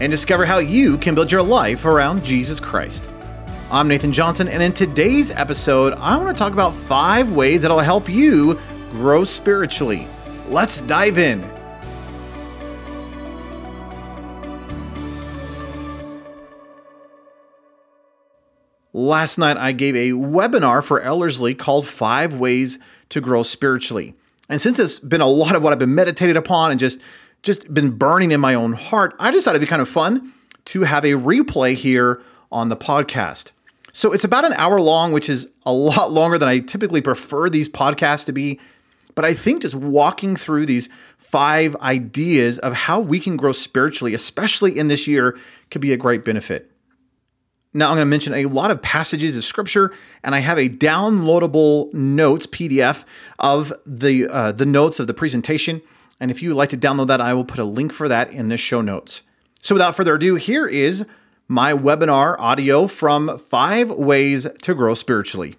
and discover how you can build your life around Jesus Christ. I'm Nathan Johnson, and in today's episode, I want to talk about five ways that'll help you grow spiritually. Let's dive in. Last night, I gave a webinar for Ellerslie called Five Ways to Grow Spiritually. And since it's been a lot of what I've been meditated upon and just just been burning in my own heart, I decided it'd be kind of fun to have a replay here on the podcast. So it's about an hour long, which is a lot longer than I typically prefer these podcasts to be. But I think just walking through these five ideas of how we can grow spiritually, especially in this year, could be a great benefit. Now, I'm going to mention a lot of passages of scripture, and I have a downloadable notes PDF of the uh, the notes of the presentation. And if you would like to download that, I will put a link for that in the show notes. So, without further ado, here is my webinar audio from Five Ways to Grow Spiritually.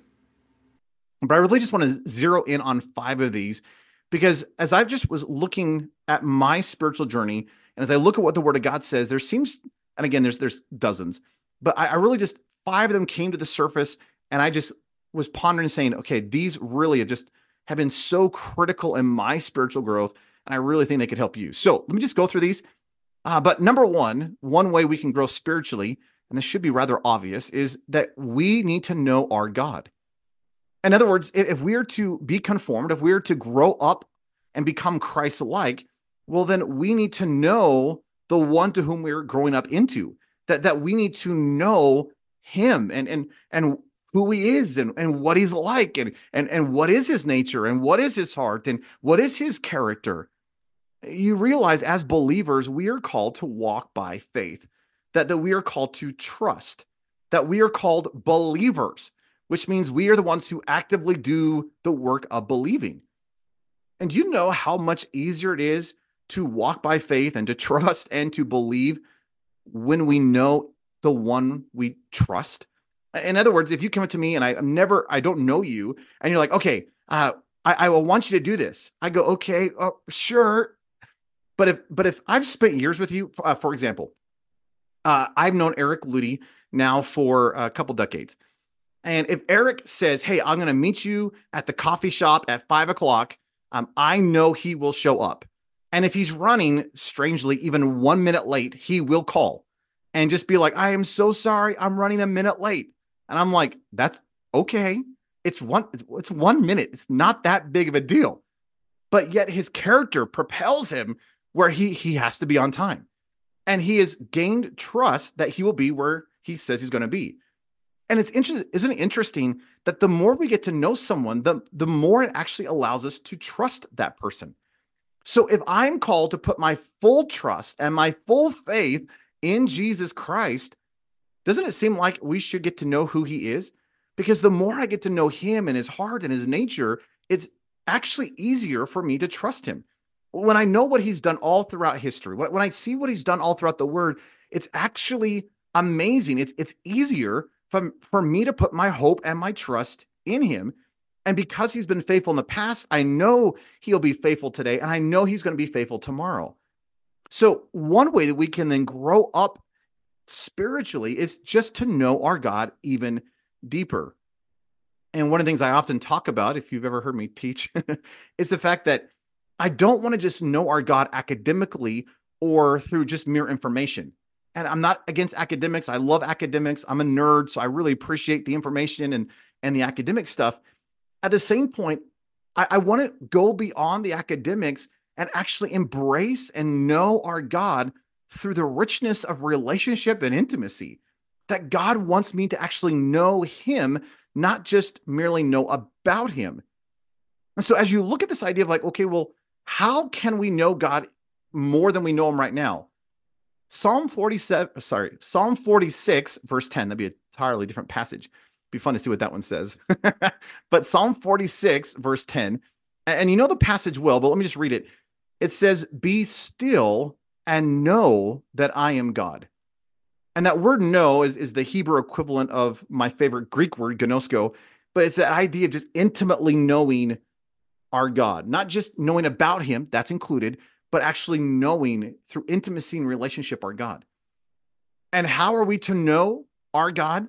But I really just want to zero in on five of these because as I just was looking at my spiritual journey, and as I look at what the Word of God says, there seems, and again, there's there's dozens but I, I really just five of them came to the surface, and I just was pondering, saying, okay, these really have just have been so critical in my spiritual growth, and I really think they could help you. So let me just go through these. Uh, but number one, one way we can grow spiritually, and this should be rather obvious, is that we need to know our God. In other words, if we are to be conformed, if we are to grow up and become Christ like, well, then we need to know the one to whom we're growing up into that that we need to know him and and and who he is and, and what he's like and, and and what is his nature and what is his heart and what is his character you realize as believers we are called to walk by faith that that we are called to trust that we are called believers which means we are the ones who actively do the work of believing and you know how much easier it is to walk by faith and to trust and to believe when we know the one we trust. In other words, if you come up to me and I, am never, I don't know you, and you're like, okay, uh, I, I will want you to do this. I go, okay, oh, sure. But if, but if I've spent years with you, uh, for example, uh, I've known Eric Ludy now for a couple decades. And if Eric says, Hey, I'm going to meet you at the coffee shop at five o'clock, um, I know he will show up. And if he's running, strangely, even one minute late, he will call and just be like, I am so sorry. I'm running a minute late. And I'm like, that's okay. It's one, it's one minute. It's not that big of a deal. But yet his character propels him where he he has to be on time. And he has gained trust that he will be where he says he's going to be. And it's interesting, isn't it interesting that the more we get to know someone, the, the more it actually allows us to trust that person. So if I'm called to put my full trust and my full faith in Jesus Christ, doesn't it seem like we should get to know who he is? Because the more I get to know him and his heart and his nature, it's actually easier for me to trust him. When I know what he's done all throughout history, when I see what he's done all throughout the word, it's actually amazing. It's it's easier for, for me to put my hope and my trust in him And because he's been faithful in the past, I know he'll be faithful today, and I know he's going to be faithful tomorrow. So, one way that we can then grow up spiritually is just to know our God even deeper. And one of the things I often talk about, if you've ever heard me teach, is the fact that I don't want to just know our God academically or through just mere information. And I'm not against academics. I love academics. I'm a nerd, so I really appreciate the information and and the academic stuff. At the same point, I, I want to go beyond the academics and actually embrace and know our God through the richness of relationship and intimacy. That God wants me to actually know Him, not just merely know about Him. And so, as you look at this idea of like, okay, well, how can we know God more than we know Him right now? Psalm 47, sorry, Psalm 46, verse 10, that'd be an entirely different passage. Be fun to see what that one says. but Psalm 46, verse 10, and you know the passage well, but let me just read it. It says, Be still and know that I am God. And that word know is, is the Hebrew equivalent of my favorite Greek word, gnosko, but it's that idea of just intimately knowing our God, not just knowing about him, that's included, but actually knowing through intimacy and relationship our God. And how are we to know our God?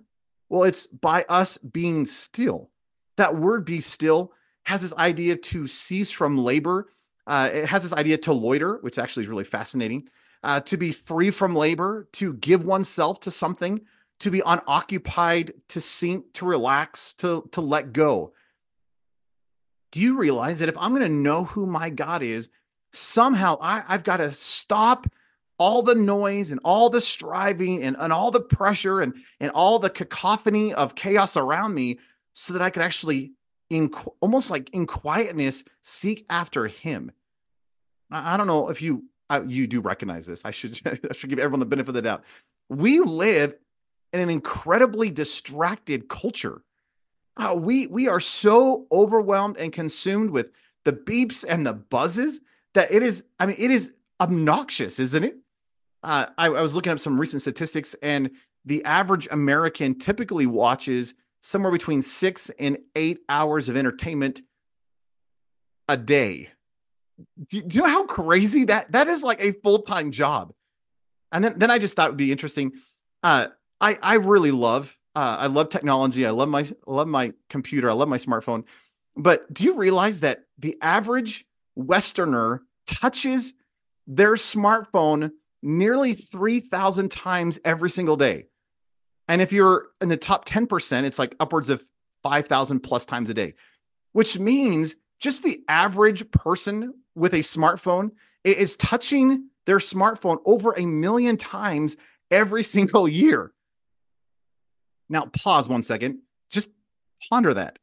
Well, it's by us being still. That word be still has this idea to cease from labor. Uh, it has this idea to loiter, which actually is really fascinating. Uh, to be free from labor, to give oneself to something, to be unoccupied, to sink, to relax, to, to let go. Do you realize that if I'm going to know who my God is, somehow I, I've got to stop all the noise and all the striving and, and all the pressure and, and all the cacophony of chaos around me so that I could actually in almost like in quietness seek after him. I, I don't know if you I, you do recognize this. I should I should give everyone the benefit of the doubt. We live in an incredibly distracted culture. Uh, we we are so overwhelmed and consumed with the beeps and the buzzes that it is. I mean, it is obnoxious, isn't it? uh, I, I was looking up some recent statistics, and the average American typically watches somewhere between six and eight hours of entertainment a day. Do, do you know how crazy that that is? Like a full time job. And then then I just thought it would be interesting. Uh, I I really love uh, I love technology. I love my I love my computer. I love my smartphone. But do you realize that the average Westerner touches their smartphone nearly 3,000 times every single day. And if you're in the top 10%, it's like upwards of 5,000 plus times a day, which means just the average person with a smartphone is touching their smartphone over a million times every single year. Now, pause one second. Just ponder that.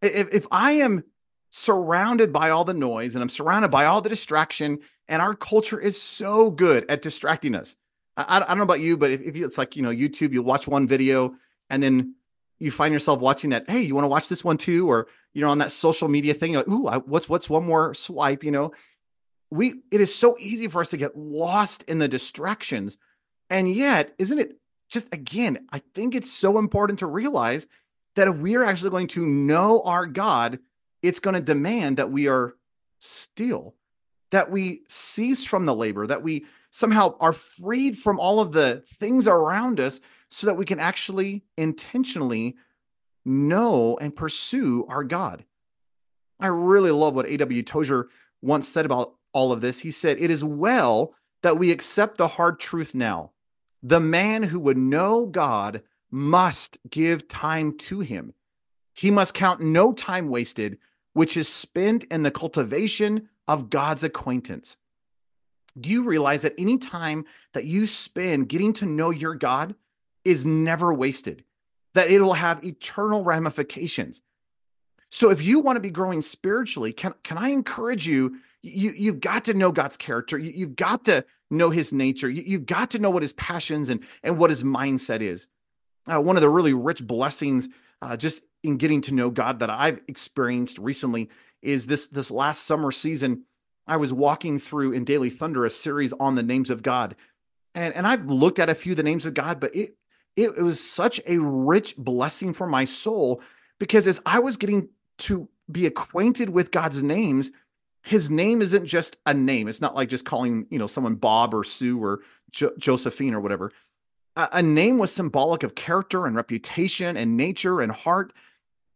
If, if I am surrounded by all the noise and I'm surrounded by all the distraction and our culture is so good at distracting us. I, I don't know about you, but if, if you, it's like, you know, YouTube, you'll watch one video and then you find yourself watching that. Hey, you want to watch this one too? Or, you know, on that social media thing, you're like, ooh, I, what's, what's one more swipe? You know, we, it is so easy for us to get lost in the distractions. And yet, isn't it just, again, I think it's so important to realize that if we are actually going to know our God, it's going to demand that we are still that we cease from the labor, that we somehow are freed from all of the things around us so that we can actually intentionally know and pursue our God. I really love what A.W. Tozer once said about all of this. He said, It is well that we accept the hard truth now. The man who would know God must give time to him. He must count no time wasted, which is spent in the cultivation of God's acquaintance. Do you realize that any time that you spend getting to know your God is never wasted, that it will have eternal ramifications? So if you want to be growing spiritually, can, can I encourage you? You, you've got to know God's character. You, you've got to know his nature. You, you've got to know what his passions and, and what his mindset is. Uh, one of the really rich blessings uh, just in getting to know God that I've experienced recently is this this last summer season I was walking through in Daily Thunder a series on the names of God. And and I've looked at a few of the names of God, but it it, it was such a rich blessing for my soul because as I was getting to be acquainted with God's names, his name isn't just a name. It's not like just calling, you know, someone Bob or Sue or jo- Josephine or whatever. A, a name was symbolic of character and reputation and nature and heart.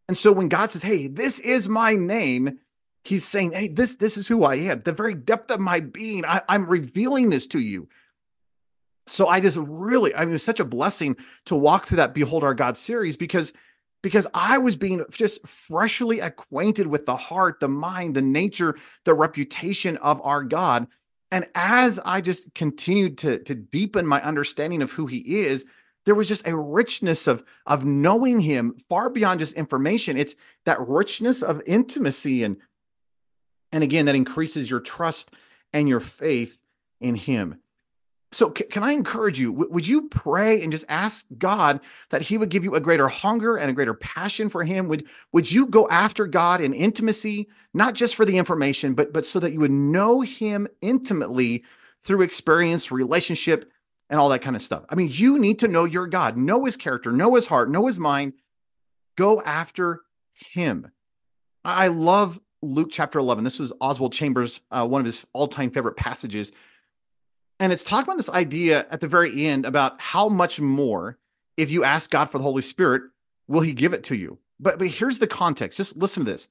And so when God says, "Hey, this is my name," he's saying, "Hey, this this is who I am. The very depth of my being, I, I'm revealing this to you." So I just really, I mean, it's such a blessing to walk through that Behold Our God series because because I was being just freshly acquainted with the heart, the mind, the nature, the reputation of our God. And as I just continued to, to deepen my understanding of who he is, there was just a richness of, of knowing him far beyond just information. It's that richness of intimacy. And, and again, that increases your trust and your faith in him. So, can I encourage you? Would you pray and just ask God that He would give you a greater hunger and a greater passion for Him? Would Would you go after God in intimacy, not just for the information, but but so that you would know Him intimately through experience, relationship, and all that kind of stuff? I mean, you need to know your God, know His character, know His heart, know His mind. Go after Him. I love Luke chapter eleven. This was Oswald Chambers, uh, one of his all time favorite passages and it's talking about this idea at the very end about how much more, if you ask God for the Holy Spirit, will He give it to you. But, but here's the context. Just listen to this.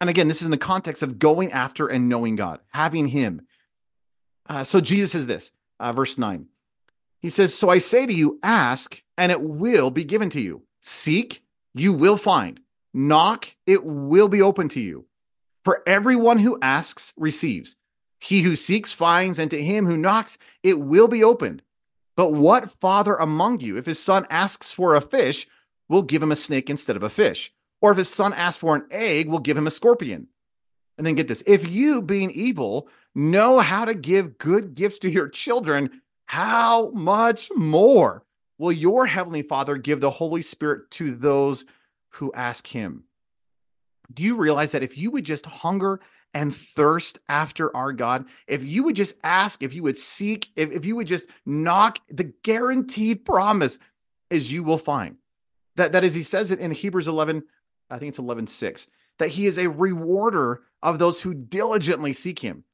And again, this is in the context of going after and knowing God, having Him. Uh, so Jesus says this, uh, verse 9. He says, So I say to you, ask, and it will be given to you. Seek, you will find. Knock, it will be open to you. For everyone who asks receives. He who seeks finds, and to him who knocks, it will be opened. But what father among you, if his son asks for a fish, will give him a snake instead of a fish? Or if his son asks for an egg, will give him a scorpion? And then get this if you, being evil, know how to give good gifts to your children, how much more will your heavenly Father give the Holy Spirit to those who ask him? Do you realize that if you would just hunger and thirst after our God, if you would just ask, if you would seek, if, if you would just knock, the guaranteed promise is you will find. That, that is, he says it in Hebrews 11, I think it's 11, 6, that he is a rewarder of those who diligently seek him.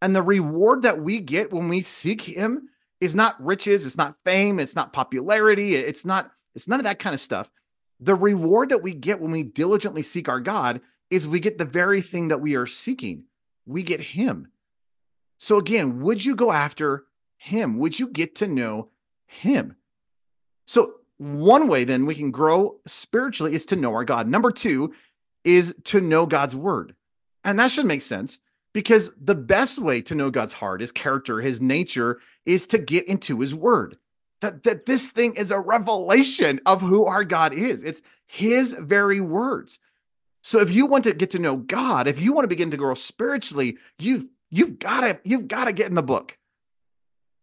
And the reward that we get when we seek him is not riches, it's not fame, it's not popularity, it's not, it's none of that kind of stuff. The reward that we get when we diligently seek our God is we get the very thing that we are seeking. We get him. So again, would you go after him? Would you get to know him? So one way then we can grow spiritually is to know our God. Number 2 is to know God's word. And that should make sense because the best way to know God's heart, his character, his nature is to get into his word. That, that this thing is a revelation of who our God is. It's his very words. So if you want to get to know God, if you want to begin to grow spiritually, you've you've got to you've got to get in the book.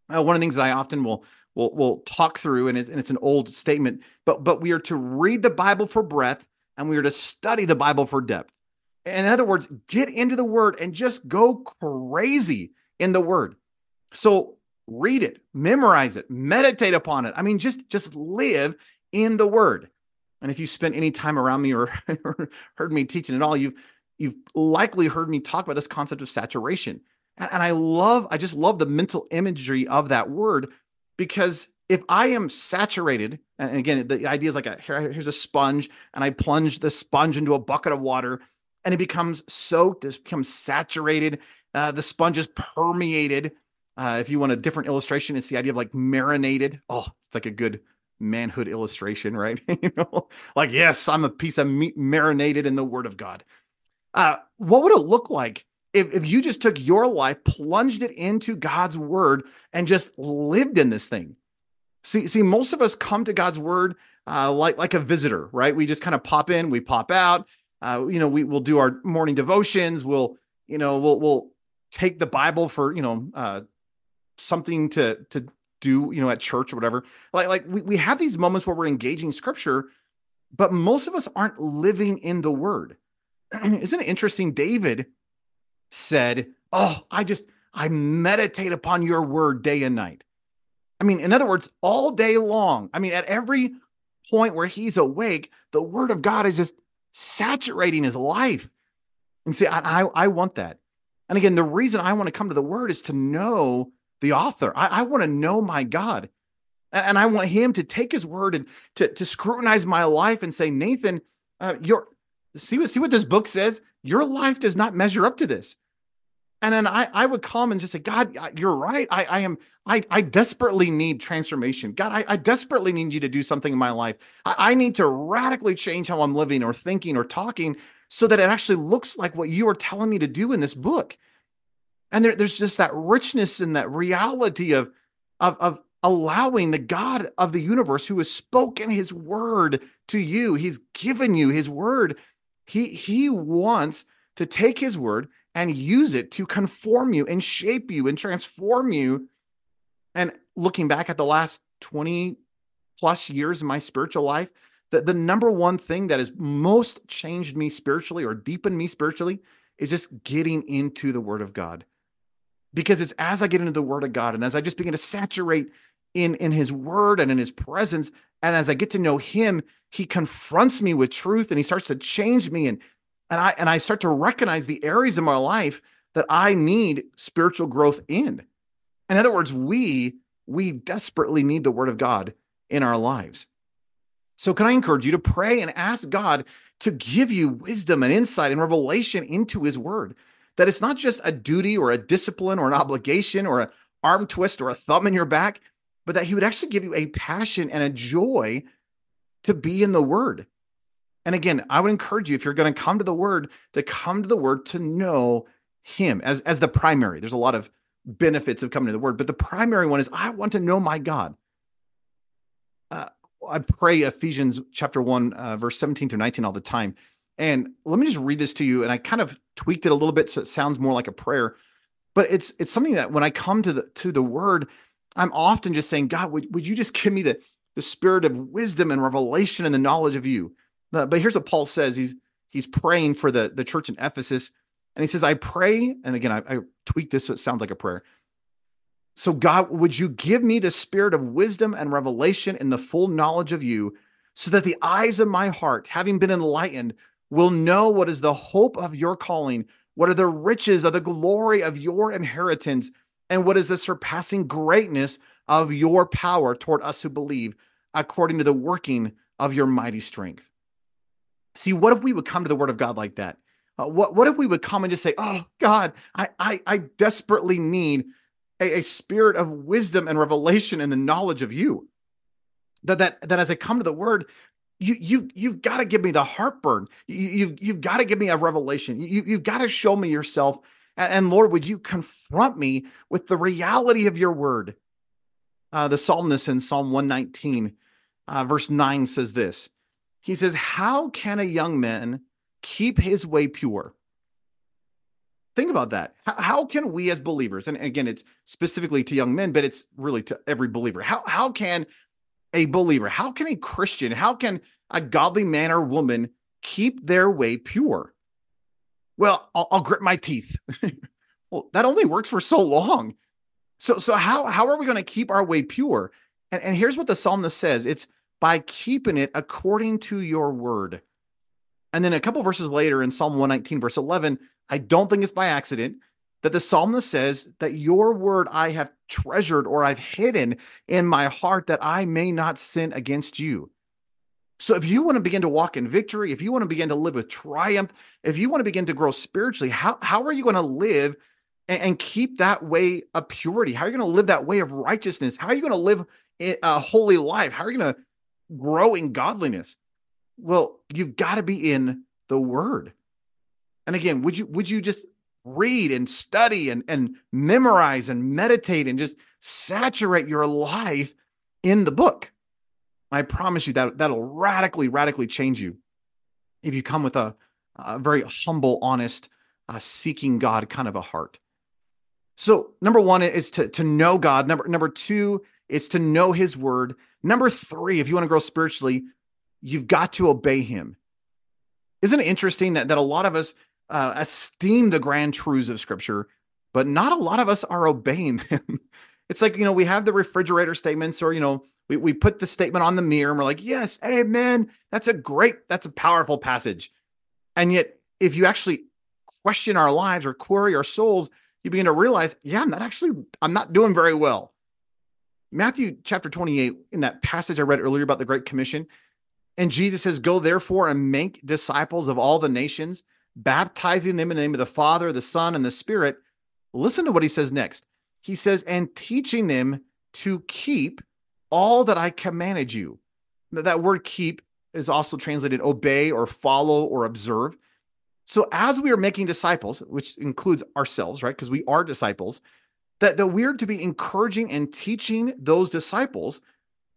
One of the things that I often will will will talk through, and it's and it's an old statement, but but we are to read the Bible for breadth, and we are to study the Bible for depth. In other words, get into the Word and just go crazy in the Word. So read it, memorize it, meditate upon it. I mean, just just live in the Word. And if you spent any time around me or, heard me teaching at all, you've you've likely heard me talk about this concept of saturation. And, and I love, I just love the mental imagery of that word because if I am saturated, and again, the idea is like a here, here's a sponge, and I plunge the sponge into a bucket of water, and it becomes soaked, it becomes saturated. Uh, the sponge is permeated. Uh, if you want a different illustration, it's the idea of like marinated. Oh, it's like a good manhood illustration, right? you know, like, yes, I'm a piece of meat marinated in the word of God. Uh, what would it look like if, if you just took your life, plunged it into God's word, and just lived in this thing? See, see, most of us come to God's word uh, like like a visitor, right? We just kind of pop in, we pop out. Uh, you know, we will do our morning devotions. We'll, you know, we'll we'll take the Bible for you know uh, something to to do, you know, at church or whatever. Like, like we, we have these moments where we're engaging scripture, but most of us aren't living in the word. Isn't it interesting? David said, Oh, I just, I meditate upon your word day and night. I mean, in other words, all day long. I mean, at every point where he's awake, the word of God is just saturating his life. And see, I, I, I want that. And again, the reason I want to come to the word is to know the author. I, I want to know my God. And I want him to take his word and to, to scrutinize my life and say, Nathan, uh, your see what see what this book says. Your life does not measure up to this. And then I, I would come and just say, God, you're right. I, I am, I, I desperately need transformation. God, I, I desperately need you to do something in my life. I, I need to radically change how I'm living or thinking or talking so that it actually looks like what you are telling me to do in this book. And there, there's just that richness and that reality of, of, of allowing the God of the universe who has spoken his word to you. He's given you his word. He, he wants to take his word and use it to conform you and shape you and transform you. And looking back at the last 20 plus years of my spiritual life, the, the number one thing that has most changed me spiritually or deepened me spiritually is just getting into the Word of God. Because it's as I get into the Word of God and as I just begin to saturate in, in His Word and in His presence, and as I get to know Him, He confronts me with truth and He starts to change me and and I and I start to recognize the areas of my life that I need spiritual growth in. In other words, we we desperately need the word of God in our lives. So can I encourage you to pray and ask God to give you wisdom and insight and revelation into his word? That it's not just a duty or a discipline or an obligation or an arm twist or a thumb in your back, but that he would actually give you a passion and a joy to be in the word and again, I would encourage you if you're going to come to the word, to come to the word to know him as, as the primary. There's a lot of benefits of coming to the word, but the primary one is I want to know my God. Uh, I pray Ephesians chapter 1, uh, verse 17 through 19 all the time. And let me just read this to you. And I kind of tweaked it a little bit so it sounds more like a prayer. But it's it's something that when I come to the to the word, I'm often just saying, God, would, would you just give me the, the spirit of wisdom and revelation and the knowledge of you? Uh, but here's what Paul says. He's he's praying for the, the church in Ephesus. And he says, I pray, and again, I, I tweak this so it sounds like a prayer. So, God, would you give me the spirit of wisdom and revelation in the full knowledge of you, so that the eyes of my heart, having been enlightened, will know what is the hope of your calling, what are the riches of the glory of your inheritance, and what is the surpassing greatness of your power toward us who believe, according to the working of your mighty strength. See, what if we would come to the word of God like that? Uh, what, what if we would come and just say, Oh God, I, I, I desperately need a, a spirit of wisdom and revelation and the knowledge of you. That, that, that as I come to the word, you you you've got to give me the heartburn. You, you've you've got to give me a revelation. You you've got to show me yourself. And, Lord, would you confront me with the reality of your word? Uh, the psalmist in Psalm 119, uh, verse 9 says this he says, How can a young man keep his way pure? Think about that. How, can we as believers, and again, it's specifically to young men, but it's really to every believer. How, how can a believer, how can a Christian, how can a godly man or woman keep their way pure? Well, I'll, I'll grit my teeth. well, that only works for so long. So, so how, how are we going to keep our way pure? And, and here's what the psalmist says it's by keeping it according to your word. And then a couple verses later in Psalm 119, verse 11, I don't think it's by accident that the psalmist says that your word I have treasured or I've hidden in my heart that I may not sin against you. So if you want to begin to walk in victory, if you want to begin to live with triumph, if you want to begin to grow spiritually, how, how are you going to live and, and keep that way of purity? How are you going to live that way of righteousness? How are you going to live a holy life? How are you going to grow in godliness. Well, you've got to be in the word. And again, would you would you just read and study and, and memorize and meditate and just saturate your life in the book? I promise you that that'll radically, radically change you if you come with a, a very humble, honest, uh, seeking God kind of a heart. So number one is to to know God. Number number two is to know His Word. Number three, if you want to grow spiritually, you've got to obey him. Isn't it interesting that, that a lot of us uh, esteem the grand truths of scripture, but not a lot of us are obeying them? it's like, you know, we have the refrigerator statements or, you know, we, we put the statement on the mirror and we're like, yes, amen. That's a great, that's a powerful passage. And yet, if you actually question our lives or query our souls, you begin to realize, yeah, I'm not actually, I'm not doing very well. Matthew chapter 28, in that passage I read earlier about the Great Commission, and Jesus says, Go therefore and make disciples of all the nations, baptizing them in the name of the Father, the Son, and the Spirit. Listen to what he says next. He says, And teaching them to keep all that I commanded you. That word keep is also translated obey or follow or observe. So as we are making disciples, which includes ourselves, right? Because we are disciples, that, that we're to be encouraging and teaching those disciples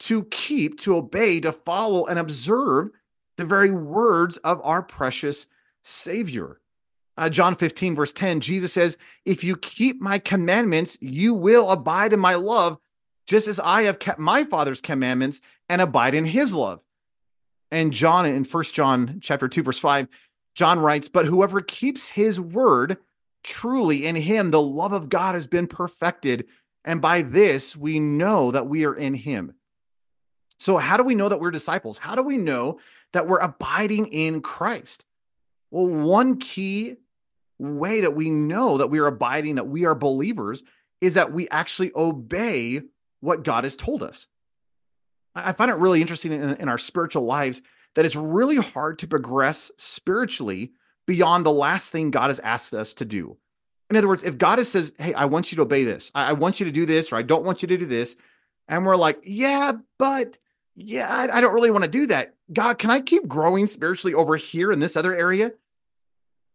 to keep, to obey, to follow, and observe the very words of our precious Savior. Uh, John 15, verse 10, Jesus says, If you keep my commandments, you will abide in my love, just as I have kept my Father's commandments and abide in his love. And John, in First John chapter 2, verse 5, John writes, But whoever keeps his word, truly in him the love of God has been perfected. And by this we know that we are in him. So, how do we know that we're disciples? How do we know that we're abiding in Christ? Well, one key way that we know that we are abiding, that we are believers, is that we actually obey what God has told us. I find it really interesting in, in our spiritual lives that it's really hard to progress spiritually beyond the last thing God has asked us to do. In other words, if God says, Hey, I want you to obey this, I, I want you to do this, or I don't want you to do this, and we're like, Yeah, but yeah, I, I don't really want to do that. God, can I keep growing spiritually over here in this other area?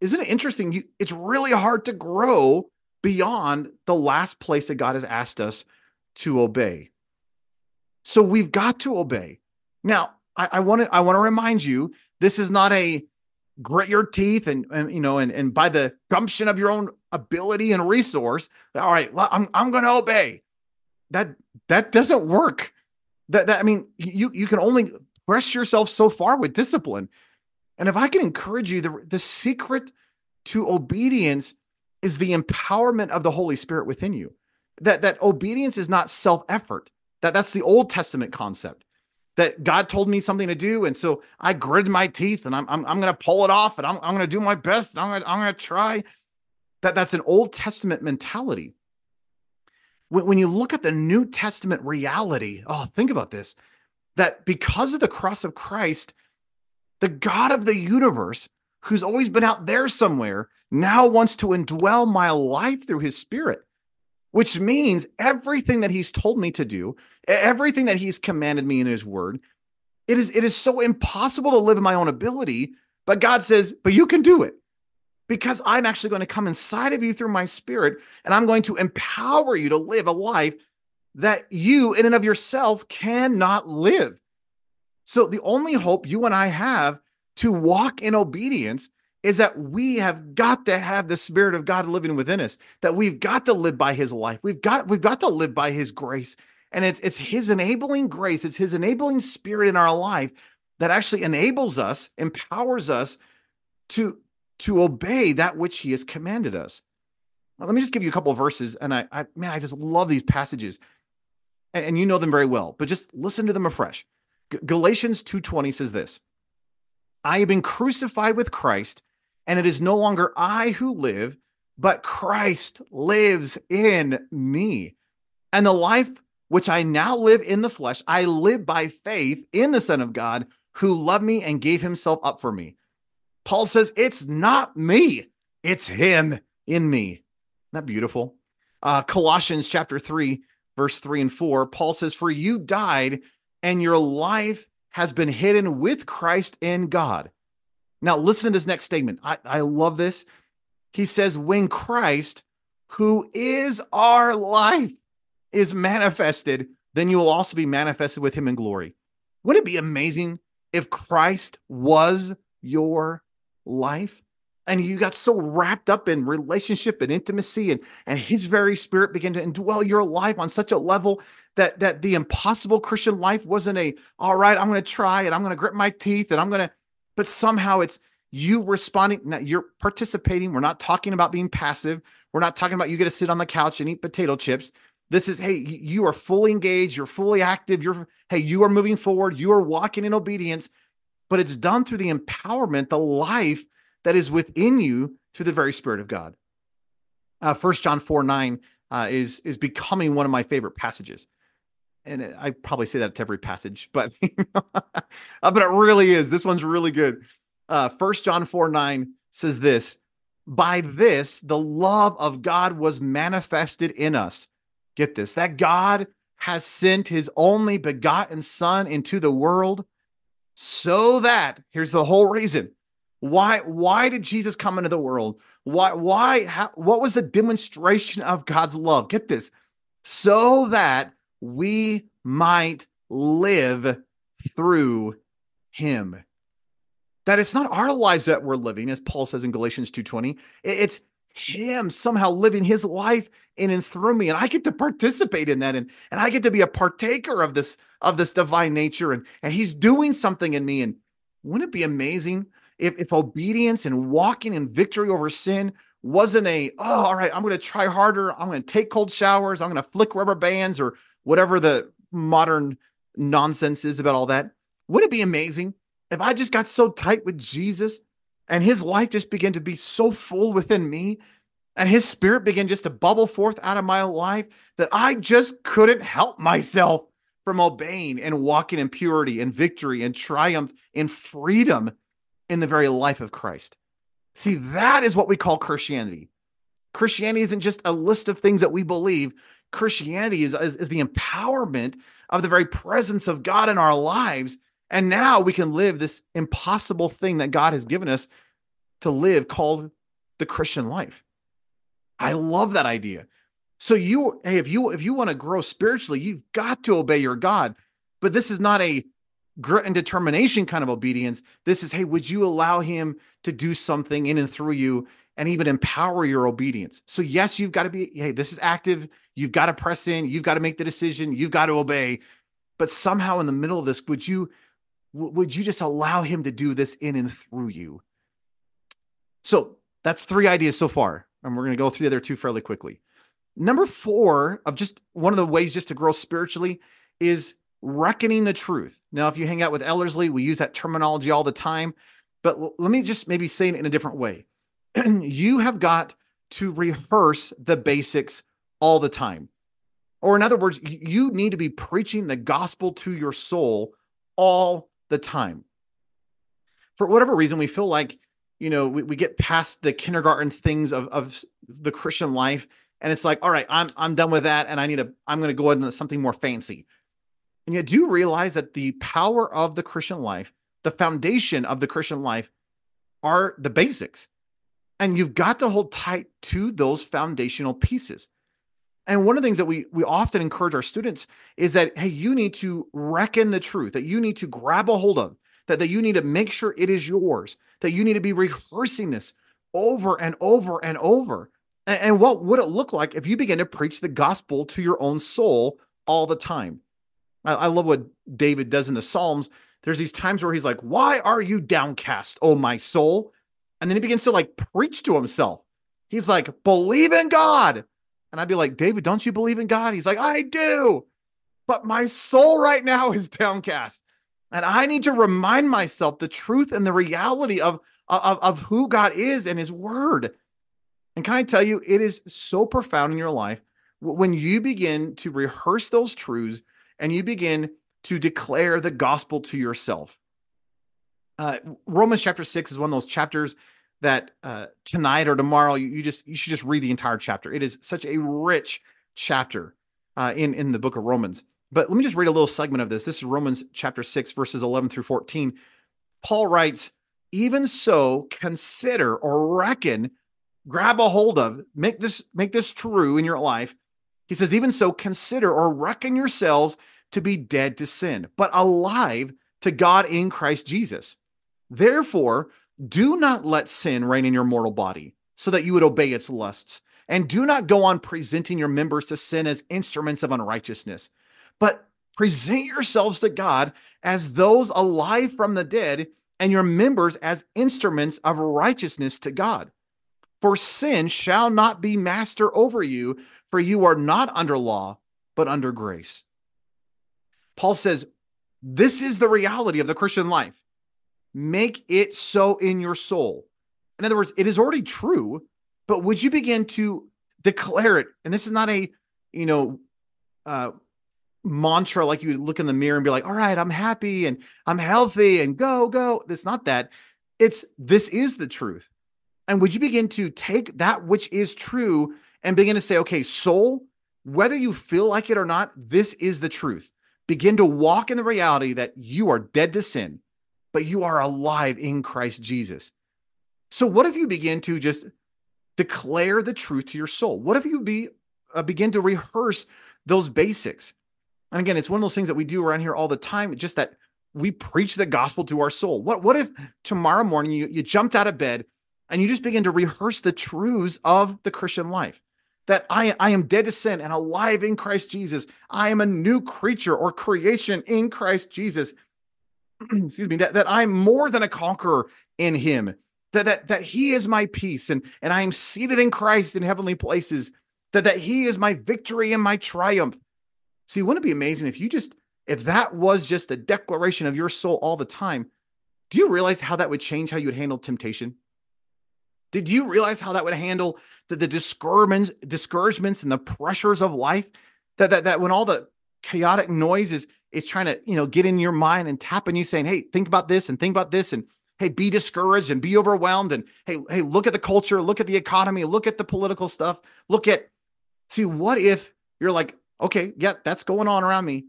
Isn't it interesting? You, it's really hard to grow beyond the last place that God has asked us to obey. So we've got to obey. Now, I want to I want to remind you, this is not a grit your teeth and, and you know and, and by the gumption of your own ability and resource all right i'm, I'm going to obey that that doesn't work that, that i mean you you can only press yourself so far with discipline and if i can encourage you the, the secret to obedience is the empowerment of the holy spirit within you that that obedience is not self effort that that's the old testament concept that God told me something to do. And so I gritted my teeth and I'm, I'm, I'm going to pull it off and I'm, I'm going to do my best. and I'm to I'm going to try. That, that's an Old Testament mentality. When, when you look at the New Testament reality, oh, think about this that because of the cross of Christ, the God of the universe, who's always been out there somewhere, now wants to indwell my life through his spirit which means everything that he's told me to do, everything that he's commanded me in his word, it is it is so impossible to live in my own ability, but God says, "But you can do it." Because I'm actually going to come inside of you through my spirit and I'm going to empower you to live a life that you in and of yourself cannot live. So the only hope you and I have to walk in obedience is that we have got to have the spirit of God living within us, that we've got to live by his life. We've got we've got to live by his grace. And it's it's his enabling grace, it's his enabling spirit in our life that actually enables us, empowers us to to obey that which he has commanded us. Now, let me just give you a couple of verses and I, I man, I just love these passages. And, and you know them very well, but just listen to them afresh. G- Galatians 2:20 says this. I have been crucified with Christ and it is no longer I who live, but Christ lives in me. And the life which I now live in the flesh, I live by faith in the Son of God who loved me and gave himself up for me. Paul says, It's not me, it's him in me. Isn't that beautiful? Uh, Colossians chapter 3, verse 3 and 4, Paul says, For you died, and your life has been hidden with Christ in God. Now, listen to this next statement. I, I love this. He says, When Christ, who is our life, is manifested, then you will also be manifested with him in glory. Wouldn't it be amazing if Christ was your life? And you got so wrapped up in relationship and intimacy, and, and his very spirit began to indwell your life on such a level that that the impossible Christian life wasn't a all right, I'm gonna try it, I'm gonna grit my teeth, and I'm gonna but somehow it's you responding. Now you're participating. We're not talking about being passive. We're not talking about you get to sit on the couch and eat potato chips. This is, hey, you are fully engaged. You're fully active. You're, hey, you are moving forward. You are walking in obedience, but it's done through the empowerment, the life that is within you through the very Spirit of God. Uh, 1 John 4 9 uh, is, is becoming one of my favorite passages. And I probably say that to every passage, but, uh, but it really is. This one's really good. Uh, 1 John 4 9 says this By this, the love of God was manifested in us. Get this that God has sent his only begotten Son into the world so that, here's the whole reason. Why why did jesus come into the world? Why why how, what was the demonstration of god's love? Get this. So that we might live through him. That it's not our lives that we're living as paul says in galatians 2.20 it's him somehow living his life in and through me and i get to participate in that and, and i get to be a partaker of this of this divine nature and and he's doing something in me and wouldn't it be amazing if, if obedience and walking in victory over sin wasn't a, oh, all right, I'm going to try harder. I'm going to take cold showers. I'm going to flick rubber bands or whatever the modern nonsense is about all that. Wouldn't it be amazing if I just got so tight with Jesus and his life just began to be so full within me and his spirit began just to bubble forth out of my life that I just couldn't help myself from obeying and walking in purity and victory and triumph and freedom in the very life of Christ. See, that is what we call Christianity. Christianity isn't just a list of things that we believe. Christianity is, is, is, the empowerment of the very presence of God in our lives. And now we can live this impossible thing that God has given us to live called the Christian life. I love that idea. So you, hey, if you if you want to grow spiritually, you've got to obey your God. But this is not a grit and determination kind of obedience. This is, hey, would you allow him to do something in and through you and even empower your obedience? So, yes, you've got to be, hey, this is active. You've got to press in. You've got to make the decision. You've got to obey. But somehow in the middle of this, would you, would you just allow him to do this in and through you? So that's three ideas so far. And we're going to go through the other two fairly quickly. Number four of just one of the ways just to grow spiritually is reckoning the truth. Now, if you hang out with Ellerslie, we use that terminology all the time, but l- let me just maybe say it in a different way. you have got to rehearse the basics all the time. Or, in other words, you need to be preaching the gospel to your soul all the time. For whatever reason, we feel like, you know, we, we get past the kindergarten things of, of the Christian life. And it's like, all right, I'm I'm done with that. And I need to, I'm to go into something more fancy. And yet, do realize that the power of the Christian life, the foundation of the Christian life, are the basics? And you've got to hold tight to those foundational pieces. And one of the things that we we often encourage our students is that hey, you need to reckon the truth, that you need to grab a hold of, that, that you need to make sure it is yours, that you need to be rehearsing this over and over and over. And, and what would it look like if you begin to preach the gospel to your own soul all the time? I, I love what David does in the Psalms. There's these times where he's like, Why are you downcast, oh my soul? And then he begins to like preach to himself. He's like, Believe in God. And I'd be like, David, don't you believe in God? He's like, I do. But my soul right now is downcast. And I need to remind myself the truth and the reality of, of, of who God is and his word. And can I tell you, it is so profound in your life when you begin to rehearse those truths and you begin to declare the gospel to yourself. Uh, Romans chapter six is one of those chapters that uh, tonight or tomorrow you, you, just you should just read the entire chapter. It is such a rich chapter uh, in in the book of Romans. But let me just read a little segment of this. This is Romans chapter six verses eleven through fourteen. Paul writes, "Even so, consider or reckon, grab a hold of, make this make this true in your life." He says, even so, consider or reckon yourselves to be dead to sin, but alive to God in Christ Jesus. Therefore, do not let sin reign in your mortal body, so that you would obey its lusts. And do not go on presenting your members to sin as instruments of unrighteousness, but present yourselves to God as those alive from the dead, and your members as instruments of righteousness to God. For sin shall not be master over you, for you are not under law, but under grace. Paul says, This is the reality of the Christian life. Make it so in your soul. In other words, it is already true, but would you begin to declare it? And this is not a, you know, uh, mantra like you look in the mirror and be like, all right, I'm happy and I'm healthy and go, go. It's not that. It's this is the truth. And would you begin to take that which is true and begin to say, okay, soul, whether you feel like it or not, this is the truth. Begin to walk in the reality that you are dead to sin, but you are alive in Christ Jesus. So, what if you begin to just declare the truth to your soul? What if you be uh, begin to rehearse those basics? And again, it's one of those things that we do around here all the time. Just that we preach the gospel to our soul. What what if tomorrow morning you you jumped out of bed and you just begin to rehearse the truths of the Christian life? That I, I am dead to sin and alive in Christ Jesus. I am a new creature or creation in Christ Jesus. Excuse me, that, that I'm more than a conqueror in him. That, that, that he is my peace and, and I am seated in Christ in heavenly places. That, that he is my victory and my triumph. See, wouldn't it be amazing if you just, if that was just the declaration of your soul all the time? Do you realize how that would change how you would handle temptation? Did you realize how that would handle the, the discouragements, discouragements and the pressures of life? That, that, that when all the chaotic noise is, is trying to, you know, get in your mind and tapping you saying, hey, think about this and think about this and hey, be discouraged and be overwhelmed. And hey, hey, look at the culture, look at the economy, look at the political stuff, look at, see, what if you're like, Okay, yeah, that's going on around me,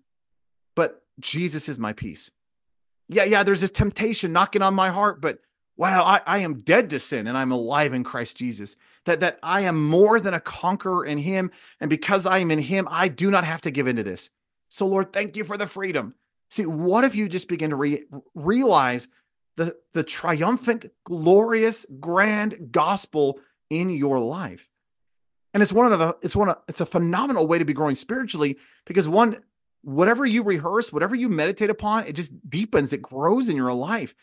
but Jesus is my peace. Yeah, yeah, there's this temptation knocking on my heart, but wow, I, I am dead to sin and I'm alive in Christ Jesus. That that I am more than a conqueror in him. And because I am in him, I do not have to give into this. So, Lord, thank you for the freedom. See, what if you just begin to re- realize the, the triumphant, glorious, grand gospel in your life? and it's one of the it's one of it's a phenomenal way to be growing spiritually because one whatever you rehearse whatever you meditate upon it just deepens it grows in your life.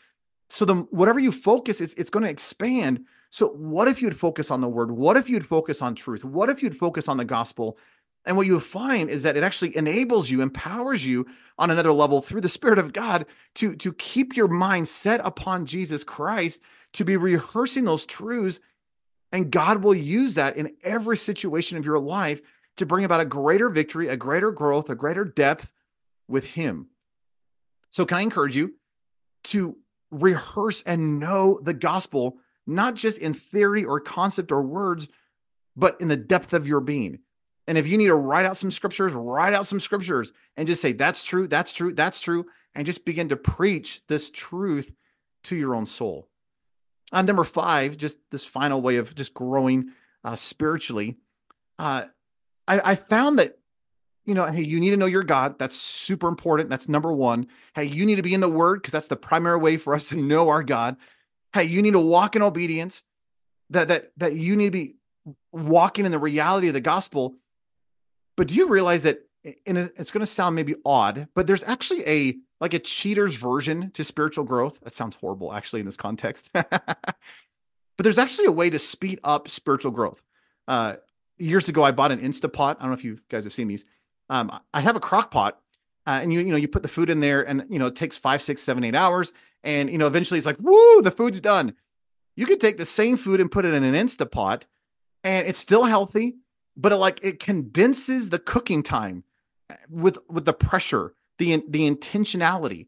So the whatever you focus it's, it's going to expand. So what if you'd focus on the word? What if you'd focus on truth? What if you'd focus on the gospel and what you find is that it actually enables you empowers you on another level through the spirit of god to to keep your mind set upon jesus christ to be rehearsing those truths and God will use that in every situation of your life to bring about a greater victory, a greater growth, a greater depth with Him. So, can I encourage you to rehearse and know the gospel, not just in theory or concept or words, but in the depth of your being? And if you need to write out some scriptures, write out some scriptures and just say, that's true, that's true, that's true, and just begin to preach this truth to your own soul. Uh, number five, just this final way of just growing uh, spiritually. Uh, I, I found that, you know, hey, you need to know your God. That's super important. That's number one. Hey, you need to be in the Word because that's the primary way for us to know our God. Hey, you need to walk in obedience. That that that you need to be walking in the reality of the gospel. But do you realize that? And it's going to sound maybe odd, but there's actually a like a cheater's version to spiritual growth. That sounds horrible, actually, in this context. but there's actually a way to speed up spiritual growth. Uh, years ago, I bought an Instapot. I don't know if you guys have seen these. Um, I have a crock pot, uh, and you you know you put the food in there, and you know it takes five, six, seven, eight hours, and you know eventually it's like, woo, the food's done. You could take the same food and put it in an Instapot, and it's still healthy, but it like it condenses the cooking time uh, with with the pressure the the intentionality.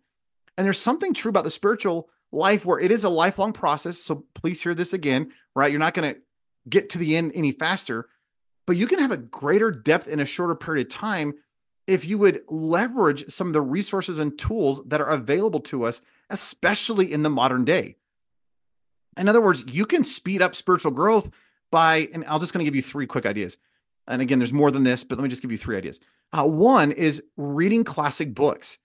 And there's something true about the spiritual life where it is a lifelong process. So please hear this again, right? You're not going to get to the end any faster, but you can have a greater depth in a shorter period of time if you would leverage some of the resources and tools that are available to us, especially in the modern day. In other words, you can speed up spiritual growth by, and I'm just going to give you three quick ideas. And again, there's more than this, but let me just give you three ideas. Uh, one is reading classic books.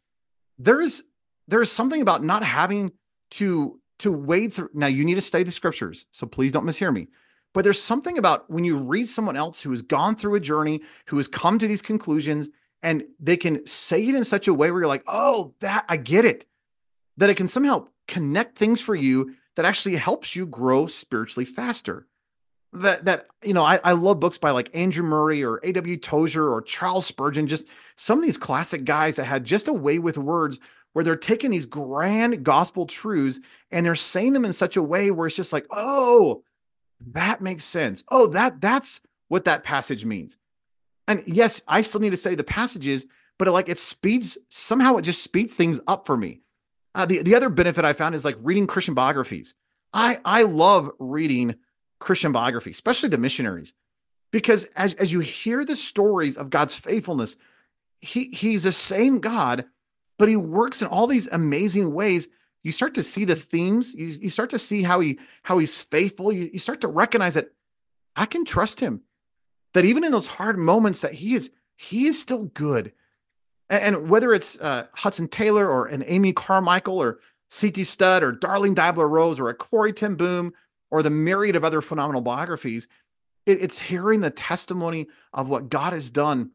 There is there is something about not having to to wade through. Now you need to study the scriptures, so please don't mishear me. But there's something about when you read someone else who has gone through a journey, who has come to these conclusions, and they can say it in such a way where you're like, oh, that I get it. That it can somehow connect things for you that actually helps you grow spiritually faster that that you know I, I love books by like Andrew Murray or A.W. Tozer or Charles Spurgeon, just some of these classic guys that had just a way with words where they're taking these grand gospel truths and they're saying them in such a way where it's just like, oh, that makes sense. Oh, that that's what that passage means. And yes, I still need to say the passages, but it, like it speeds somehow it just speeds things up for me. Uh, the the other benefit I found is like reading Christian biographies. I I love reading Christian biography, especially the missionaries, because as as you hear the stories of God's faithfulness, he he's the same God, but he works in all these amazing ways. You start to see the themes. You, you start to see how he how he's faithful. You, you start to recognize that I can trust him. That even in those hard moments, that he is he is still good. And, and whether it's uh, Hudson Taylor or an Amy Carmichael or C.T. Studd or Darlene Deibler Rose or a Corrie ten Boom or the myriad of other phenomenal biographies, it, it's hearing the testimony of what God has done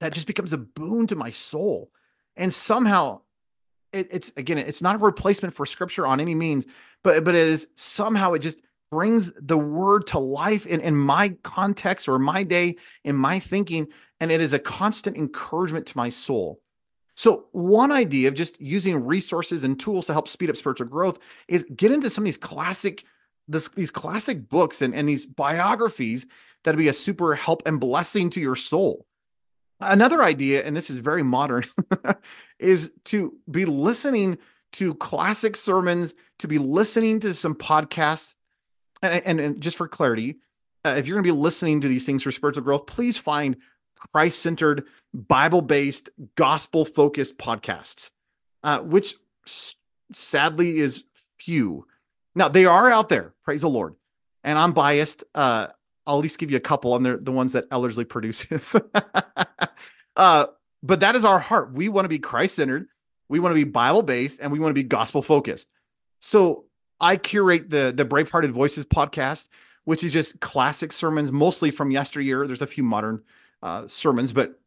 that just becomes a boon to my soul. And somehow it, it's again, it's not a replacement for scripture on any means, but but it is somehow it just brings the word to life in, in my context or my day, in my thinking, and it is a constant encouragement to my soul. So, one idea of just using resources and tools to help speed up spiritual growth is get into some of these classic, this, these classic books and, and these biographies that'll be a super help and blessing to your soul. Another idea, and this is very modern, is to be listening to classic sermons, to be listening to some podcasts. And, and, and just for clarity, uh, if you're going to be listening to these things for spiritual growth, please find Christ centered, Bible based, gospel focused podcasts, uh, which s- sadly is few. Now, they are out there, praise the Lord. And I'm biased. Uh, I'll at least give you a couple, and they're the ones that Ellerslie produces. uh, but that is our heart. We want to be Christ centered, we want to be Bible based, and we want to be gospel focused. So I curate the the Bravehearted Voices podcast, which is just classic sermons, mostly from yesteryear. There's a few modern uh, sermons, but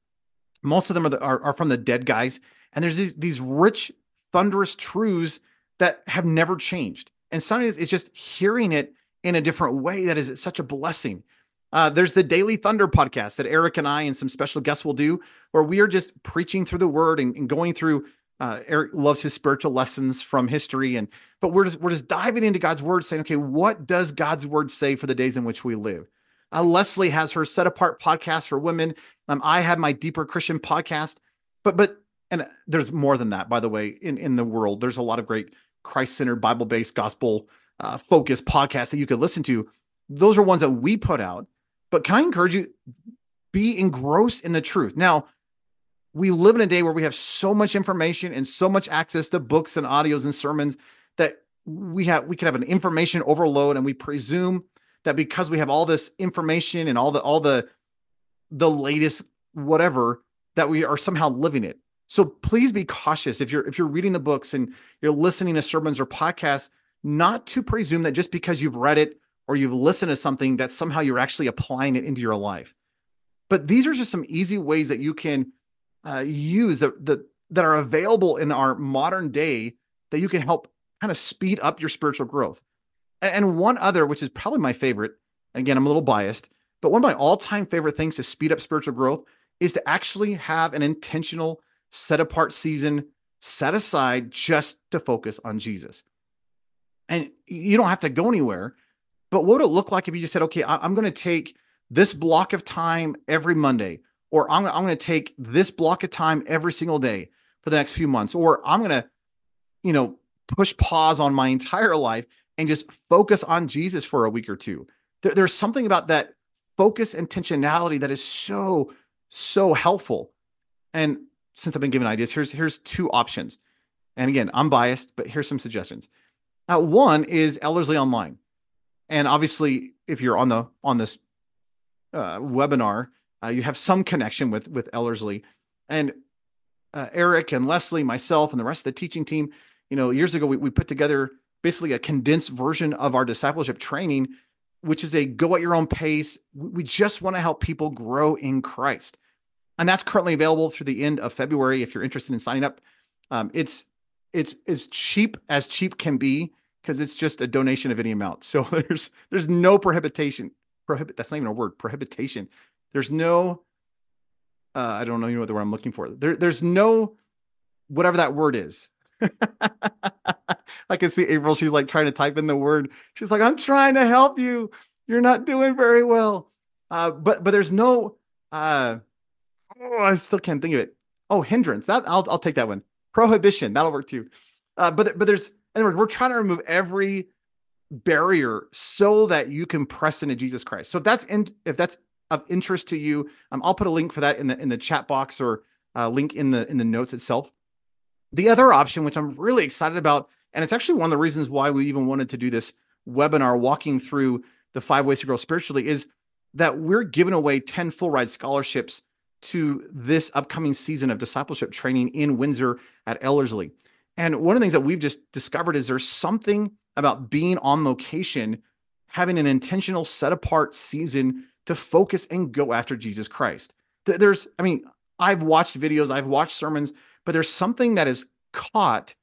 most of them are, the, are, are from the dead guys. And there's these these rich, thunderous truths that have never changed. And sometimes it's just hearing it in a different way that is such a blessing. Uh, there's the Daily Thunder podcast that Eric and I and some special guests will do, where we are just preaching through the word and, and going through. Uh, Eric loves his spiritual lessons from history, and but we're just we're just diving into God's word, saying, okay, what does God's word say for the days in which we live? Uh, Leslie has her set apart podcast for women. Um, I have my deeper Christian podcast, but but and there's more than that, by the way, in in the world. There's a lot of great Christ centered, Bible based, gospel uh, focused podcasts that you could listen to. Those are ones that we put out. But can I encourage you, be engrossed in the truth. Now, we live in a day where we have so much information and so much access to books and audios and sermons that we have we can have an information overload and we presume that because we have all this information and all the all the the latest whatever that we are somehow living it. So please be cautious if you're if you're reading the books and you're listening to sermons or podcasts not to presume that just because you've read it or you've listened to something that somehow you're actually applying it into your life. But these are just some easy ways that you can uh, use that, that that are available in our modern day that you can help kind of speed up your spiritual growth. And, and one other, which is probably my favorite, again, I'm a little biased, but one of my all-time favorite things to speed up spiritual growth is to actually have an intentional set apart season set aside just to focus on Jesus and you don't have to go anywhere. But what would it look like if you just said, okay, I'm going to take this block of time every Monday, or I'm, I'm going to take this block of time every single day for the next few months, or I'm going to, you know, push pause on my entire life and just focus on Jesus for a week or two. There, there's something about that focus intentionality that is so, so helpful. And since I've been given ideas, here's here's two options. And again, I'm biased, but here's some suggestions. Uh, one is Ellerslie Online, and obviously, if you're on the on this uh, webinar, uh, you have some connection with with Ellerslie, and uh, Eric and Leslie, myself, and the rest of the teaching team. You know, years ago we, we put together basically a condensed version of our discipleship training, which is a go at your own pace. We just want to help people grow in Christ, and that's currently available through the end of February. If you're interested in signing up, um, it's it's as cheap as cheap can be because it's just a donation of any amount. So there's there's no prohibition. Prohibit that's not even a word. Prohibition. There's no uh, I don't know you know what the word I'm looking for. There, there's no whatever that word is. I can see April. She's like trying to type in the word. She's like, I'm trying to help you. You're not doing very well. Uh, but but there's no uh oh, I still can't think of it. Oh, hindrance. That I'll I'll take that one. Prohibition. That'll work too. Uh, but but there's in other words, we're trying to remove every barrier so that you can press into Jesus Christ. So if that's in, if that's of interest to you, um, I'll put a link for that in the in the chat box or uh, link in the in the notes itself. The other option, which I'm really excited about, and it's actually one of the reasons why we even wanted to do this webinar, walking through the five ways to grow spiritually, is that we're giving away 10 full ride scholarships to this upcoming season of discipleship training in Windsor at Ellerslie. And one of the things that we've just discovered is there's something about being on location, having an intentional set apart season to focus and go after Jesus Christ. There's, I mean, I've watched videos, I've watched sermons, but there's something that is caught,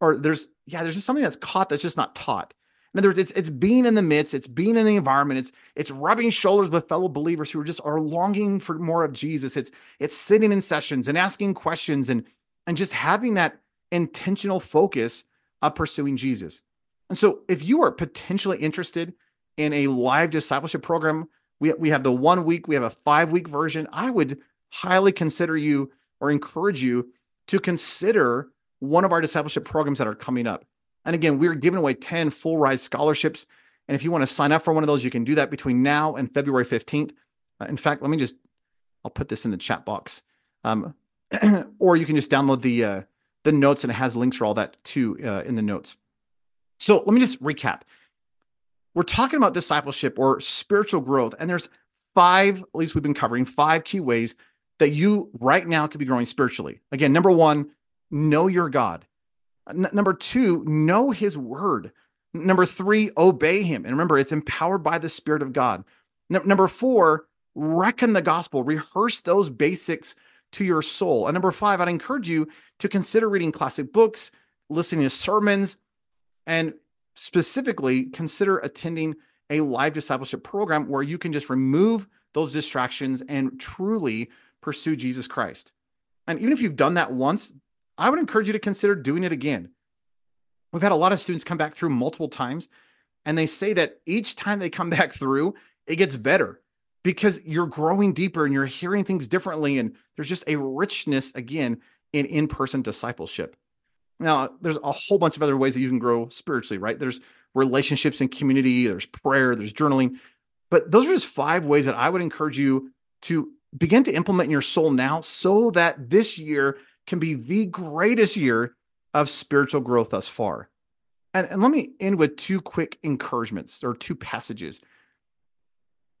or there's, yeah, there's just something that's caught that's just not taught. In other words, it's it's being in the midst, it's being in the environment, it's it's rubbing shoulders with fellow believers who are just are longing for more of Jesus. It's it's sitting in sessions and asking questions and and just having that intentional focus of pursuing Jesus. And so if you are potentially interested in a live discipleship program, we, we have the one week, we have a five week version. I would highly consider you or encourage you to consider one of our discipleship programs that are coming up. And again, we're giving away 10 full ride scholarships. And if you want to sign up for one of those, you can do that between now and February 15th. Uh, in fact, let me just, I'll put this in the chat box. Um, or you can just download the, uh, the notes and it has links for all that too uh, in the notes. So let me just recap. We're talking about discipleship or spiritual growth, and there's five, at least we've been covering five key ways that you right now could be growing spiritually. Again, number one, know your God. N- number two, know his word. Number three, obey him. And remember, it's empowered by the Spirit of God. N- number four, reckon the gospel, rehearse those basics to your soul. And number five, I'd encourage you to consider reading classic books, listening to sermons, and specifically consider attending a live discipleship program where you can just remove those distractions and truly pursue Jesus Christ. And even if you've done that once, I would encourage you to consider doing it again. We've had a lot of students come back through multiple times, and they say that each time they come back through, it gets better because you're growing deeper and you're hearing things differently. And there's just a richness, again, in in person discipleship. Now, there's a whole bunch of other ways that you can grow spiritually, right? There's relationships and community, there's prayer, there's journaling. But those are just five ways that I would encourage you to begin to implement in your soul now so that this year can be the greatest year of spiritual growth thus far. And, and let me end with two quick encouragements or two passages.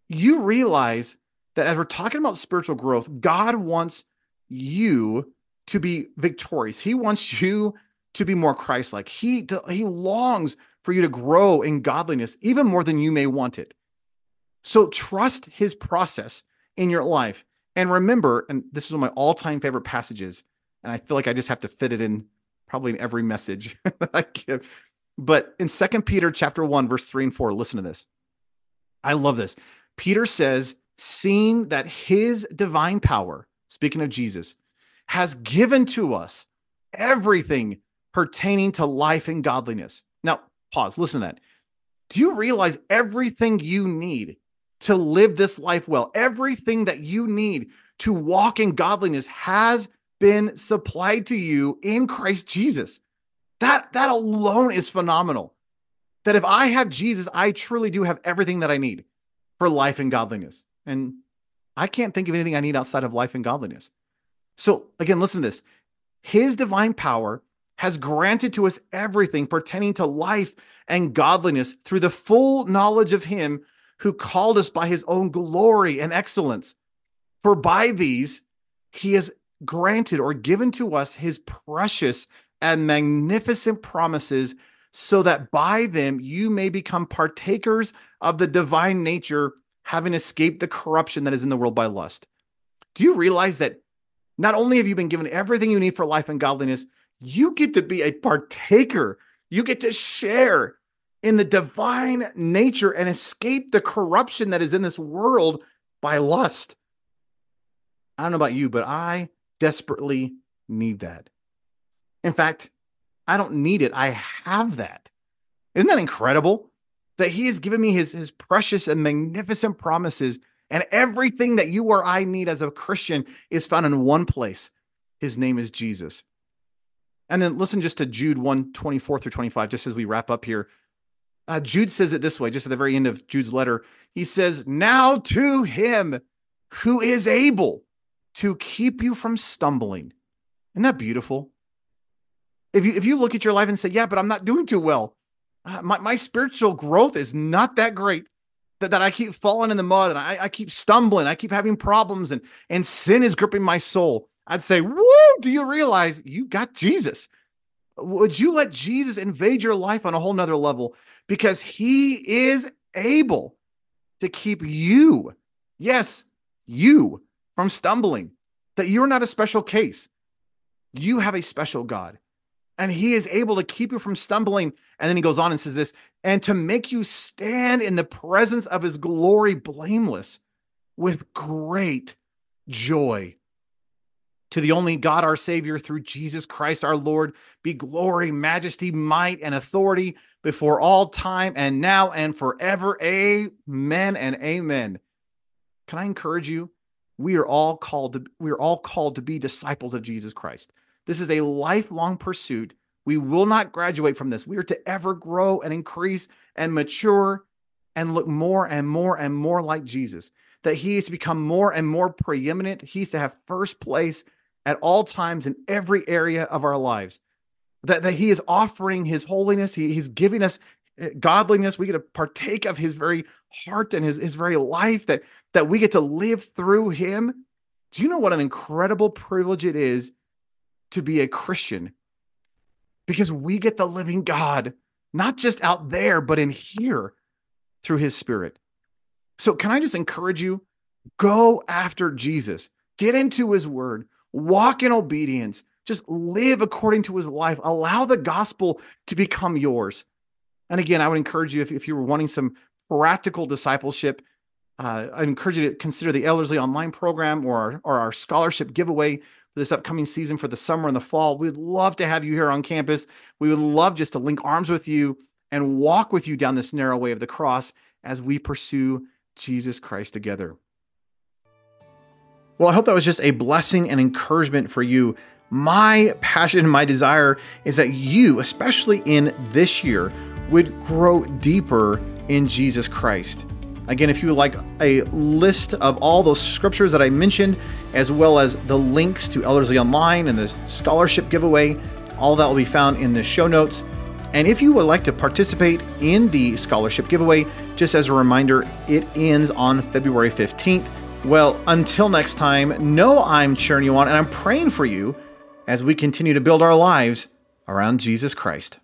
You realize that as we're talking about spiritual growth, God wants you to be victorious. He wants you to be more Christ-like. He he longs for you to grow in godliness even more than you may want it. So trust his process in your life. And remember, and this is one of my all-time favorite passages, and I feel like I just have to fit it in probably in every message that I give. But in Second Peter chapter 1, verse 3 and 4, listen to this. I love this. Peter says, seeing that his divine power, speaking of Jesus, has given to us everything pertaining to life and godliness. Now, pause, listen to that. Do you realize everything you need to live this life well, everything that you need to walk in godliness has been supplied to you in Christ Jesus? That that alone is phenomenal. That if I have Jesus, I truly do have everything that I need for life and godliness. And I can't think of anything I need outside of life and godliness. So, again, listen to this. His divine power has granted to us everything pertaining to life and godliness through the full knowledge of Him who called us by His own glory and excellence. For by these, He has granted or given to us His precious and magnificent promises, so that by them you may become partakers of the divine nature, having escaped the corruption that is in the world by lust. Do you realize that not only have you been given everything you need for life and godliness, you get to be a partaker. You get to share in the divine nature and escape the corruption that is in this world by lust. I don't know about you, but I desperately need that. In fact, I don't need it. I have that. Isn't that incredible? That He has given me His, his precious and magnificent promises, and everything that you or I need as a Christian is found in one place. His name is Jesus. And then listen just to Jude 1 24 through 25, just as we wrap up here. Uh, Jude says it this way, just at the very end of Jude's letter. He says, Now to him who is able to keep you from stumbling. Isn't that beautiful? If you, if you look at your life and say, Yeah, but I'm not doing too well, uh, my, my spiritual growth is not that great. That, that I keep falling in the mud and I, I keep stumbling, I keep having problems, and, and sin is gripping my soul. I'd say, Woo, do you realize you got Jesus? Would you let Jesus invade your life on a whole nother level? Because he is able to keep you, yes, you, from stumbling, that you're not a special case. You have a special God, and he is able to keep you from stumbling. And then he goes on and says this, and to make you stand in the presence of his glory blameless with great joy. To the only God, our Savior, through Jesus Christ our Lord, be glory, majesty, might, and authority before all time and now and forever. Amen and amen. Can I encourage you? We are all called to we are all called to be disciples of Jesus Christ. This is a lifelong pursuit. We will not graduate from this. We are to ever grow and increase and mature and look more and more and more like Jesus. That he is to become more and more preeminent. He's to have first place at all times in every area of our lives. That, that he is offering his holiness, he, he's giving us Eh, godliness. We get to partake of his very heart and his, his very life, that, that we get to live through him. Do you know what an incredible privilege it is to be a Christian? Because we get the living God, not just out there, but in here through his spirit. So, can I just encourage you? Go after Jesus, get into his word, walk in obedience, just live according to his life. Allow the gospel to become yours. And again, I would encourage you if, if you were wanting some practical discipleship, uh, I encourage you to consider the Ellerslie online program or our, or our scholarship giveaway for this upcoming season for the summer and the fall. We'd love to have you here on campus. We would love just to link arms with you and walk with you down this narrow way of the cross as we pursue Jesus Christ together. Well, I hope that was just a blessing and encouragement for you. My passion and my desire is that you, especially in this year, would grow deeper in Jesus Christ. Again, if you would like a list of all those scriptures that I mentioned, as well as the links to Ellerslie Online and the scholarship giveaway, all that will be found in the show notes. And if you would like to participate in the scholarship giveaway, just as a reminder, it ends on February 15th. Well, until next time, know I'm cheering you on and I'm praying for you as we continue to build our lives around Jesus Christ.